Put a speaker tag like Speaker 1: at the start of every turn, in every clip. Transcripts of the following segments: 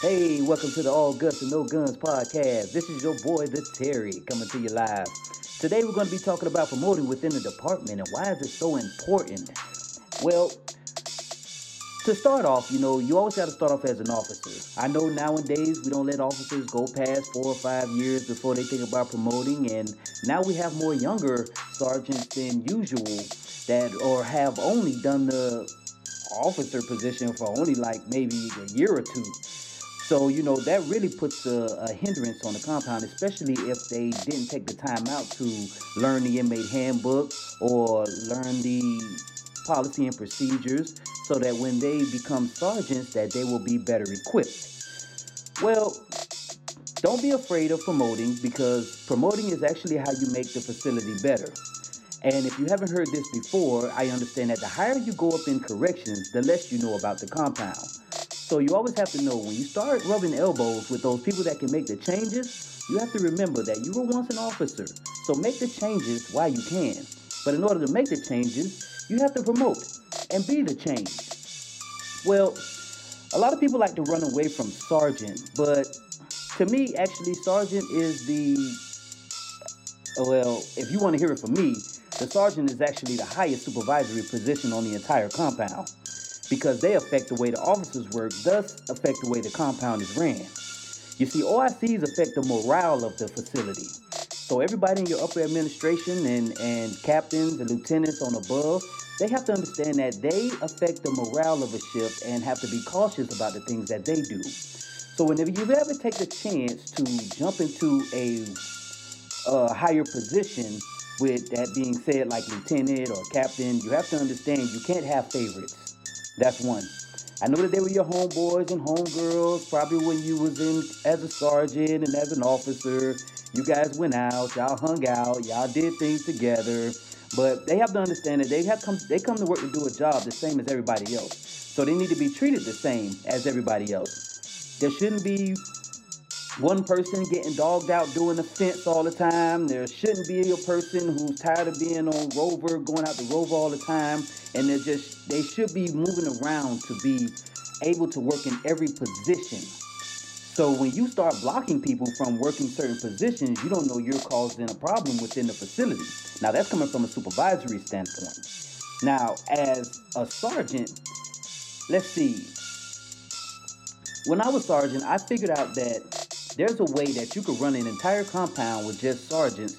Speaker 1: Hey, welcome to the All Guts and No Guns podcast. This is your boy, the Terry, coming to you live. Today, we're going to be talking about promoting within the department and why is it so important. Well, to start off, you know, you always got to start off as an officer. I know nowadays we don't let officers go past four or five years before they think about promoting, and now we have more younger sergeants than usual that or have only done the officer position for only like maybe a year or two. So, you know, that really puts a, a, hindrance on the compound, especially if they didn't take the time out to learn the inmate handbook or learn the policy and procedures so that when they become sergeants that they will be better equipped. Well, don't be afraid of promoting because promoting is actually how you make the facility better. And if you haven't heard this before, I understand that the higher you go up in corrections, the less you know about the compound. So you always have to know when you start rubbing elbows with those people that can make the changes, you have to remember that you were once an officer. So make the changes while you can. But in order to make the changes, you have to promote and be the change. Well, a lot of people like to run away from sergeant, but to me, actually, sergeant is the well, if you want to hear it from me, the sergeant is actually the highest supervisory position on the entire compound because they affect the way the officers work, thus affect the way the compound is ran. You see, OICs affect the morale of the facility. So everybody in your upper administration and, and captains and lieutenants on above, they have to understand that they affect the morale of a ship and have to be cautious about the things that they do. So whenever you ever take the chance to jump into a, a higher position, with that being said, like lieutenant or captain, you have to understand you can't have favorites. That's one. I know that they were your homeboys and homegirls, probably when you was in as a sergeant and as an officer. You guys went out, y'all hung out, y'all did things together. But they have to understand that they have come they come to work to do a job the same as everybody else. So they need to be treated the same as everybody else. There shouldn't be one person getting dogged out doing the fence all the time. There shouldn't be a person who's tired of being on rover, going out to rover all the time. And they're just, they should be moving around to be able to work in every position. So when you start blocking people from working certain positions, you don't know you're causing a problem within the facility. Now that's coming from a supervisory standpoint. Now, as a sergeant, let's see. When I was sergeant, I figured out that there's a way that you could run an entire compound with just sergeants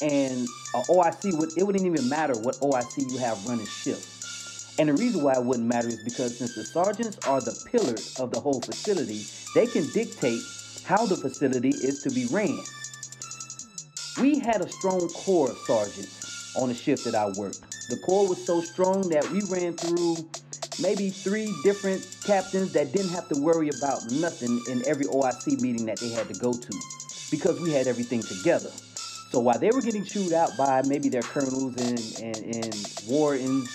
Speaker 1: and OIC would it wouldn't even matter what OIC you have running shift. And the reason why it wouldn't matter is because since the sergeants are the pillars of the whole facility, they can dictate how the facility is to be ran. We had a strong core of sergeants on the shift that I worked. The core was so strong that we ran through maybe three different captains that didn't have to worry about nothing in every OIC meeting that they had to go to because we had everything together. So while they were getting chewed out by maybe their colonels and, and, and wardens,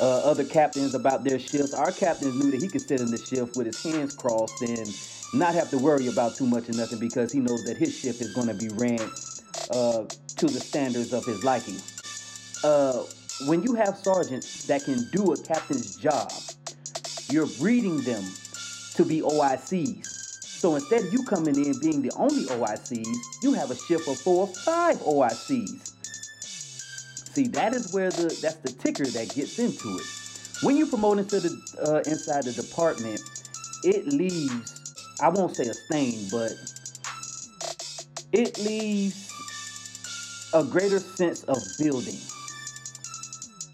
Speaker 1: uh, other captains about their shifts, our captains knew that he could sit in the shift with his hands crossed and not have to worry about too much or nothing because he knows that his shift is going to be ran uh, to the standards of his liking. Uh, when you have sergeants that can do a captain's job, you're breeding them to be OICs. So instead of you coming in being the only OICs, you have a shift of four or five OICs. See, that is where the that's the ticker that gets into it. When you promote into the uh, inside the department, it leaves I won't say a stain, but it leaves a greater sense of building.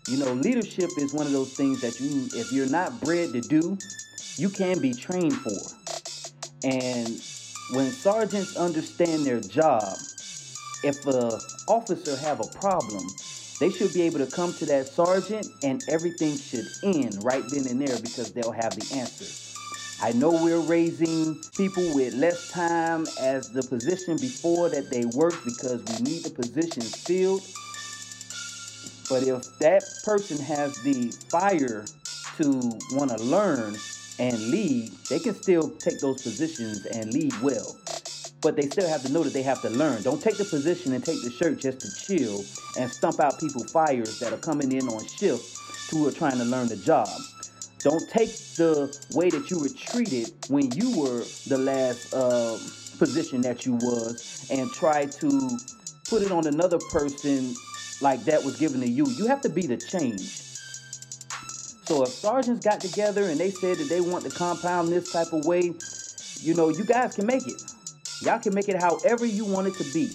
Speaker 1: You know, leadership is one of those things that you, if you're not bred to do, you can be trained for. And when sergeants understand their job, if a officer have a problem, they should be able to come to that sergeant and everything should end right then and there because they'll have the answer. I know we're raising people with less time as the position before that they work because we need the positions filled. But if that person has the fire to want to learn and lead, they can still take those positions and lead well. But they still have to know that they have to learn. Don't take the position and take the shirt just to chill and stump out people fires that are coming in on shift who are trying to learn the job. Don't take the way that you were treated when you were the last uh, position that you was and try to put it on another person like that was given to you. You have to be the change. So if sergeants got together and they said that they want the compound this type of way, you know, you guys can make it. Y'all can make it however you want it to be.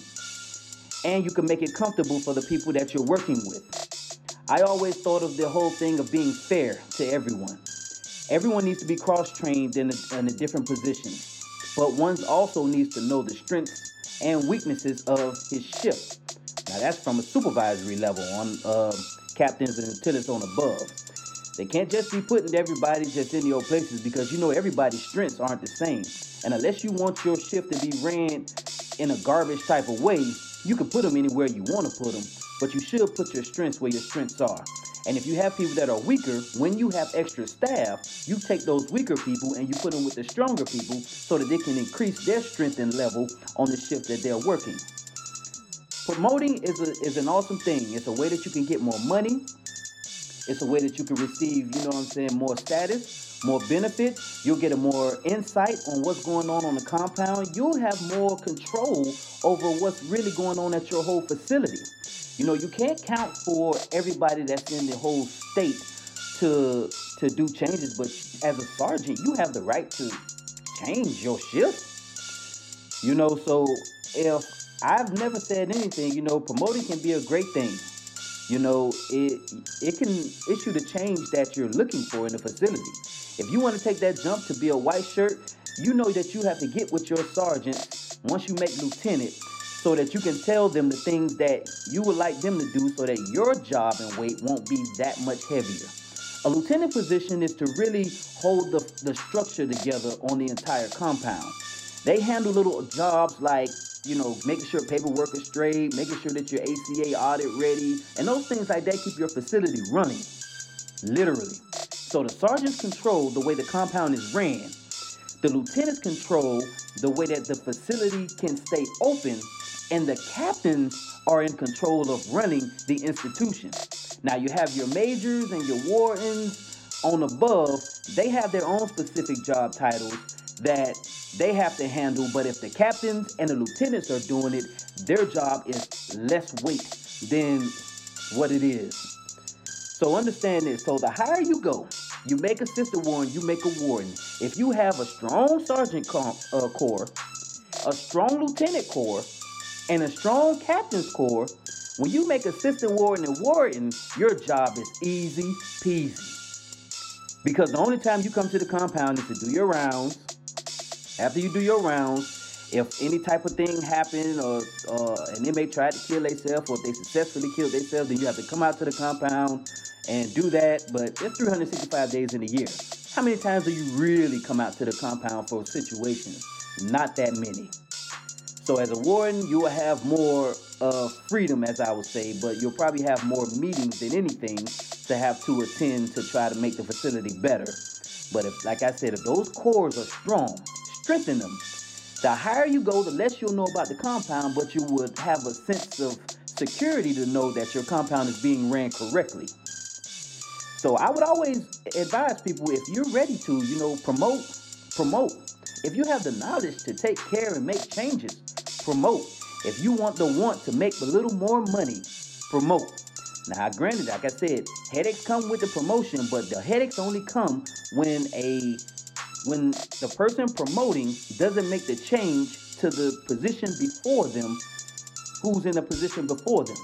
Speaker 1: And you can make it comfortable for the people that you're working with. I always thought of the whole thing of being fair to everyone. Everyone needs to be cross-trained in a, in a different position, but one also needs to know the strengths and weaknesses of his ship. Now that's from a supervisory level on uh, captains and lieutenants on above. They can't just be putting everybody just in old places because you know everybody's strengths aren't the same. And unless you want your shift to be ran in a garbage type of way, you can put them anywhere you want to put them, but you should put your strengths where your strengths are. And if you have people that are weaker, when you have extra staff, you take those weaker people and you put them with the stronger people so that they can increase their strength and level on the shift that they're working. Promoting is, a, is an awesome thing. It's a way that you can get more money. It's a way that you can receive, you know what I'm saying, more status, more benefit. You'll get a more insight on what's going on on the compound. You'll have more control over what's really going on at your whole facility. You know, you can't count for everybody that's in the whole state to to do changes, but as a sergeant, you have the right to change your shift. You know, so if I've never said anything, you know, promoting can be a great thing. You know, it it can issue the change that you're looking for in the facility. If you want to take that jump to be a white shirt, you know that you have to get with your sergeant once you make lieutenant so that you can tell them the things that you would like them to do so that your job and weight won't be that much heavier. A lieutenant position is to really hold the, the structure together on the entire compound. They handle little jobs like you know, making sure paperwork is straight, making sure that your ACA audit ready, and those things like that keep your facility running, literally. So the sergeants control the way the compound is ran. The lieutenants control the way that the facility can stay open, and the captains are in control of running the institution. Now you have your majors and your wardens on above, they have their own specific job titles that they have to handle. But if the captains and the lieutenants are doing it, their job is less weight than what it is. So understand this. So the higher you go, you make assistant warden, you make a warden. If you have a strong sergeant corps, uh, corps, a strong lieutenant corps, and a strong captain's corps, when you make assistant warden and warden, your job is easy peasy. Because the only time you come to the compound is to do your rounds, after you do your rounds, if any type of thing happened or uh, an inmate tried to kill themselves or if they successfully killed themselves, then you have to come out to the compound and do that. But it's 365 days in a year. How many times do you really come out to the compound for situations? Not that many. So as a warden, you will have more uh, freedom, as I would say, but you'll probably have more meetings than anything to have to attend to try to make the facility better. But if, like I said, if those cores are strong, strengthen them. The higher you go, the less you'll know about the compound, but you would have a sense of security to know that your compound is being ran correctly. So I would always advise people if you're ready to, you know, promote, promote. If you have the knowledge to take care and make changes, promote. If you want the want to make a little more money, promote. Now, granted, like I said, headaches come with the promotion, but the headaches only come when a when the person promoting doesn't make the change to the position before them who's in the position before them.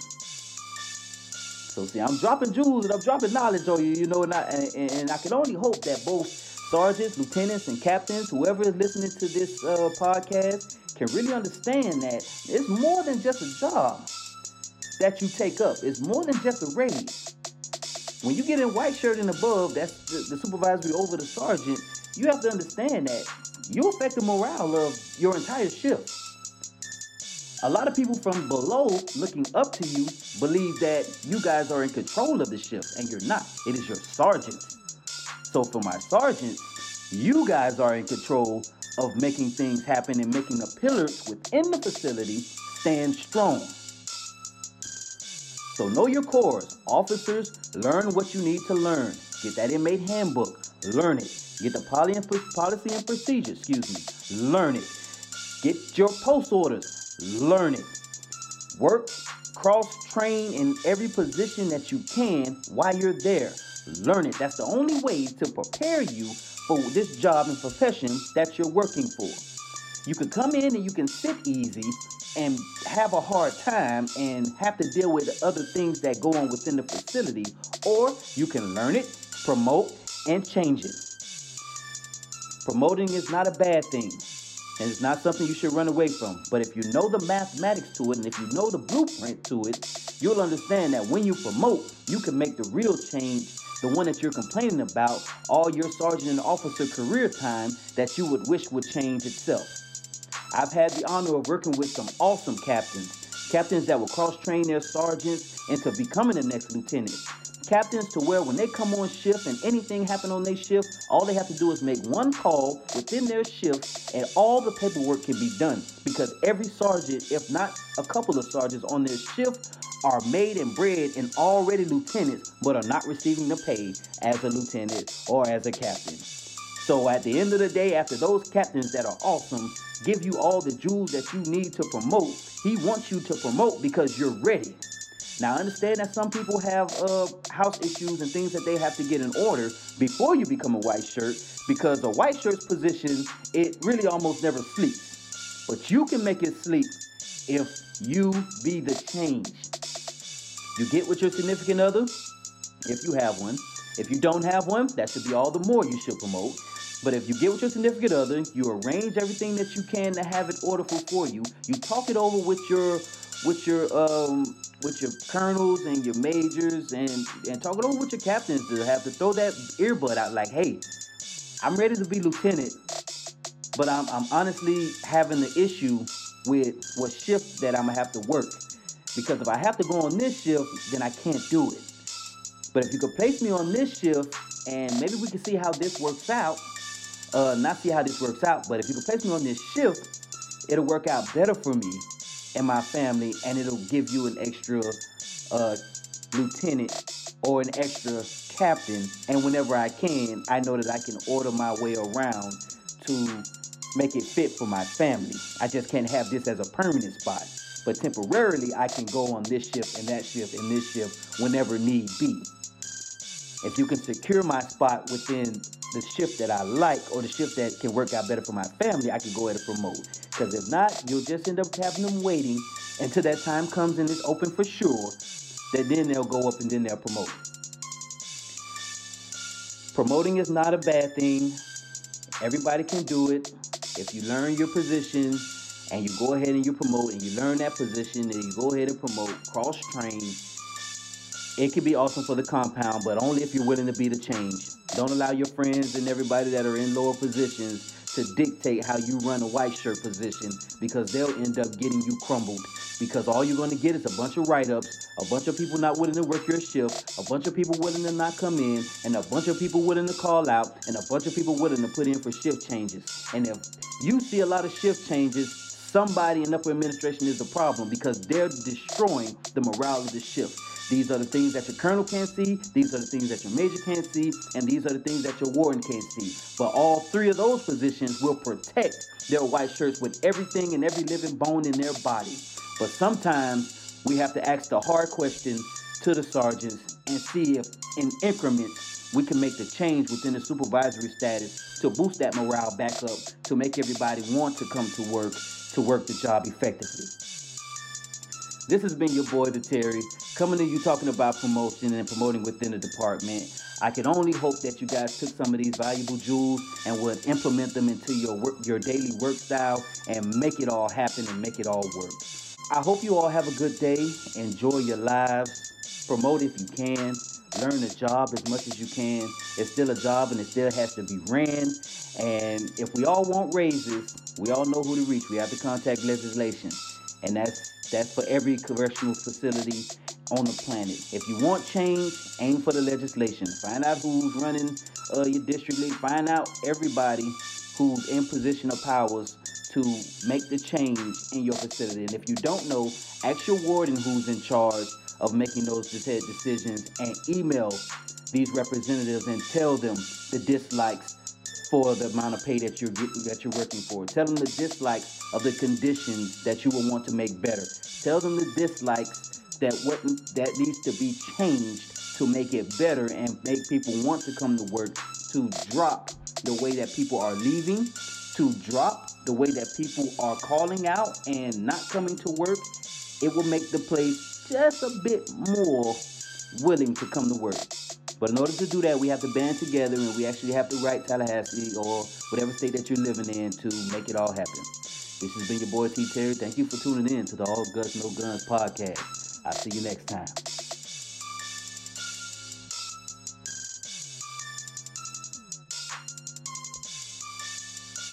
Speaker 1: So see, I'm dropping jewels and I'm dropping knowledge on you, you know, and I, and, and I can only hope that both sergeants, lieutenants, and captains, whoever is listening to this uh, podcast, can really understand that it's more than just a job that you take up. It's more than just a raise. When you get in white shirt and above, that's the, the supervisory over the sergeant, you have to understand that you affect the morale of your entire shift. A lot of people from below looking up to you believe that you guys are in control of the shift, and you're not. It is your sergeant. So for my sergeants, you guys are in control of making things happen and making the pillars within the facility stand strong. So know your corps. Officers, learn what you need to learn. Get that inmate handbook. Learn it. Get the policy and procedure, excuse me. Learn it. Get your post orders. Learn it. Work, cross train in every position that you can while you're there. Learn it. That's the only way to prepare you for this job and profession that you're working for. You can come in and you can sit easy and have a hard time and have to deal with other things that go on within the facility, or you can learn it, promote, and change it. Promoting is not a bad thing, and it's not something you should run away from. But if you know the mathematics to it, and if you know the blueprint to it, you'll understand that when you promote, you can make the real change, the one that you're complaining about, all your sergeant and officer career time that you would wish would change itself. I've had the honor of working with some awesome captains, captains that will cross train their sergeants into becoming the next lieutenant. Captains to where when they come on shift and anything happen on their shift, all they have to do is make one call within their shift and all the paperwork can be done because every sergeant, if not a couple of sergeants on their shift, are made and bred and already lieutenants but are not receiving the pay as a lieutenant or as a captain. So at the end of the day, after those captains that are awesome give you all the jewels that you need to promote, he wants you to promote because you're ready. Now, I understand that some people have uh, house issues and things that they have to get in order before you become a white shirt because the white shirt's position, it really almost never sleeps. But you can make it sleep if you be the change. You get with your significant other, if you have one. If you don't have one, that should be all the more you should promote. But if you get with your significant other, you arrange everything that you can to have it orderful for you. You talk it over with your with your um with your colonels and your majors and and talk it over with your captains to have to throw that earbud out like, hey, I'm ready to be lieutenant, but I'm I'm honestly having the issue with what shift that I'm gonna have to work. Because if I have to go on this shift, then I can't do it. But if you could place me on this shift and maybe we can see how this works out, uh, not see how this works out, but if you could place me on this shift, it'll work out better for me and my family, and it'll give you an extra uh, lieutenant or an extra captain. And whenever I can, I know that I can order my way around to make it fit for my family. I just can't have this as a permanent spot. But temporarily, I can go on this shift and that shift and this shift whenever need be. If you can secure my spot within the shift that I like or the shift that can work out better for my family, I can go ahead and promote. Because if not, you'll just end up having them waiting until that time comes and it's open for sure. That then they'll go up and then they'll promote. Promoting is not a bad thing. Everybody can do it. If you learn your position and you go ahead and you promote and you learn that position and you go ahead and promote, cross train, it can be awesome for the compound, but only if you're willing to be the change. Don't allow your friends and everybody that are in lower positions to dictate how you run a white shirt position because they'll end up getting you crumbled. Because all you're going to get is a bunch of write ups, a bunch of people not willing to work your shift, a bunch of people willing to not come in, and a bunch of people willing to call out, and a bunch of people willing to put in for shift changes. And if you see a lot of shift changes, somebody in upper administration is the problem because they're destroying the morale of the shift. These are the things that your colonel can't see, these are the things that your major can't see, and these are the things that your warden can't see. But all three of those positions will protect their white shirts with everything and every living bone in their body. But sometimes we have to ask the hard questions to the sergeants and see if in increments we can make the change within the supervisory status to boost that morale back up to make everybody want to come to work to work the job effectively. This has been your boy, the Terry, coming to you talking about promotion and promoting within the department. I can only hope that you guys took some of these valuable jewels and would implement them into your work, your daily work style and make it all happen and make it all work. I hope you all have a good day. Enjoy your lives. Promote if you can. Learn the job as much as you can. It's still a job and it still has to be ran. And if we all want raises, we all know who to reach. We have to contact legislation. And that's that's for every correctional facility on the planet. If you want change, aim for the legislation. Find out who's running uh, your district league. Find out everybody who's in position of powers to make the change in your facility. And if you don't know, ask your warden who's in charge of making those decisions and email these representatives and tell them the dislikes for the amount of pay that you're getting, that you're working for. Tell them the dislikes of the conditions that you will want to make better. Tell them the dislikes that what that needs to be changed to make it better and make people want to come to work. To drop the way that people are leaving, to drop the way that people are calling out and not coming to work. It will make the place just a bit more willing to come to work. But in order to do that, we have to band together and we actually have to write Tallahassee or whatever state that you're living in to make it all happen. This has been your boy T Terry. Thank you for tuning in to the All Guts No Guns podcast. I'll see you next time.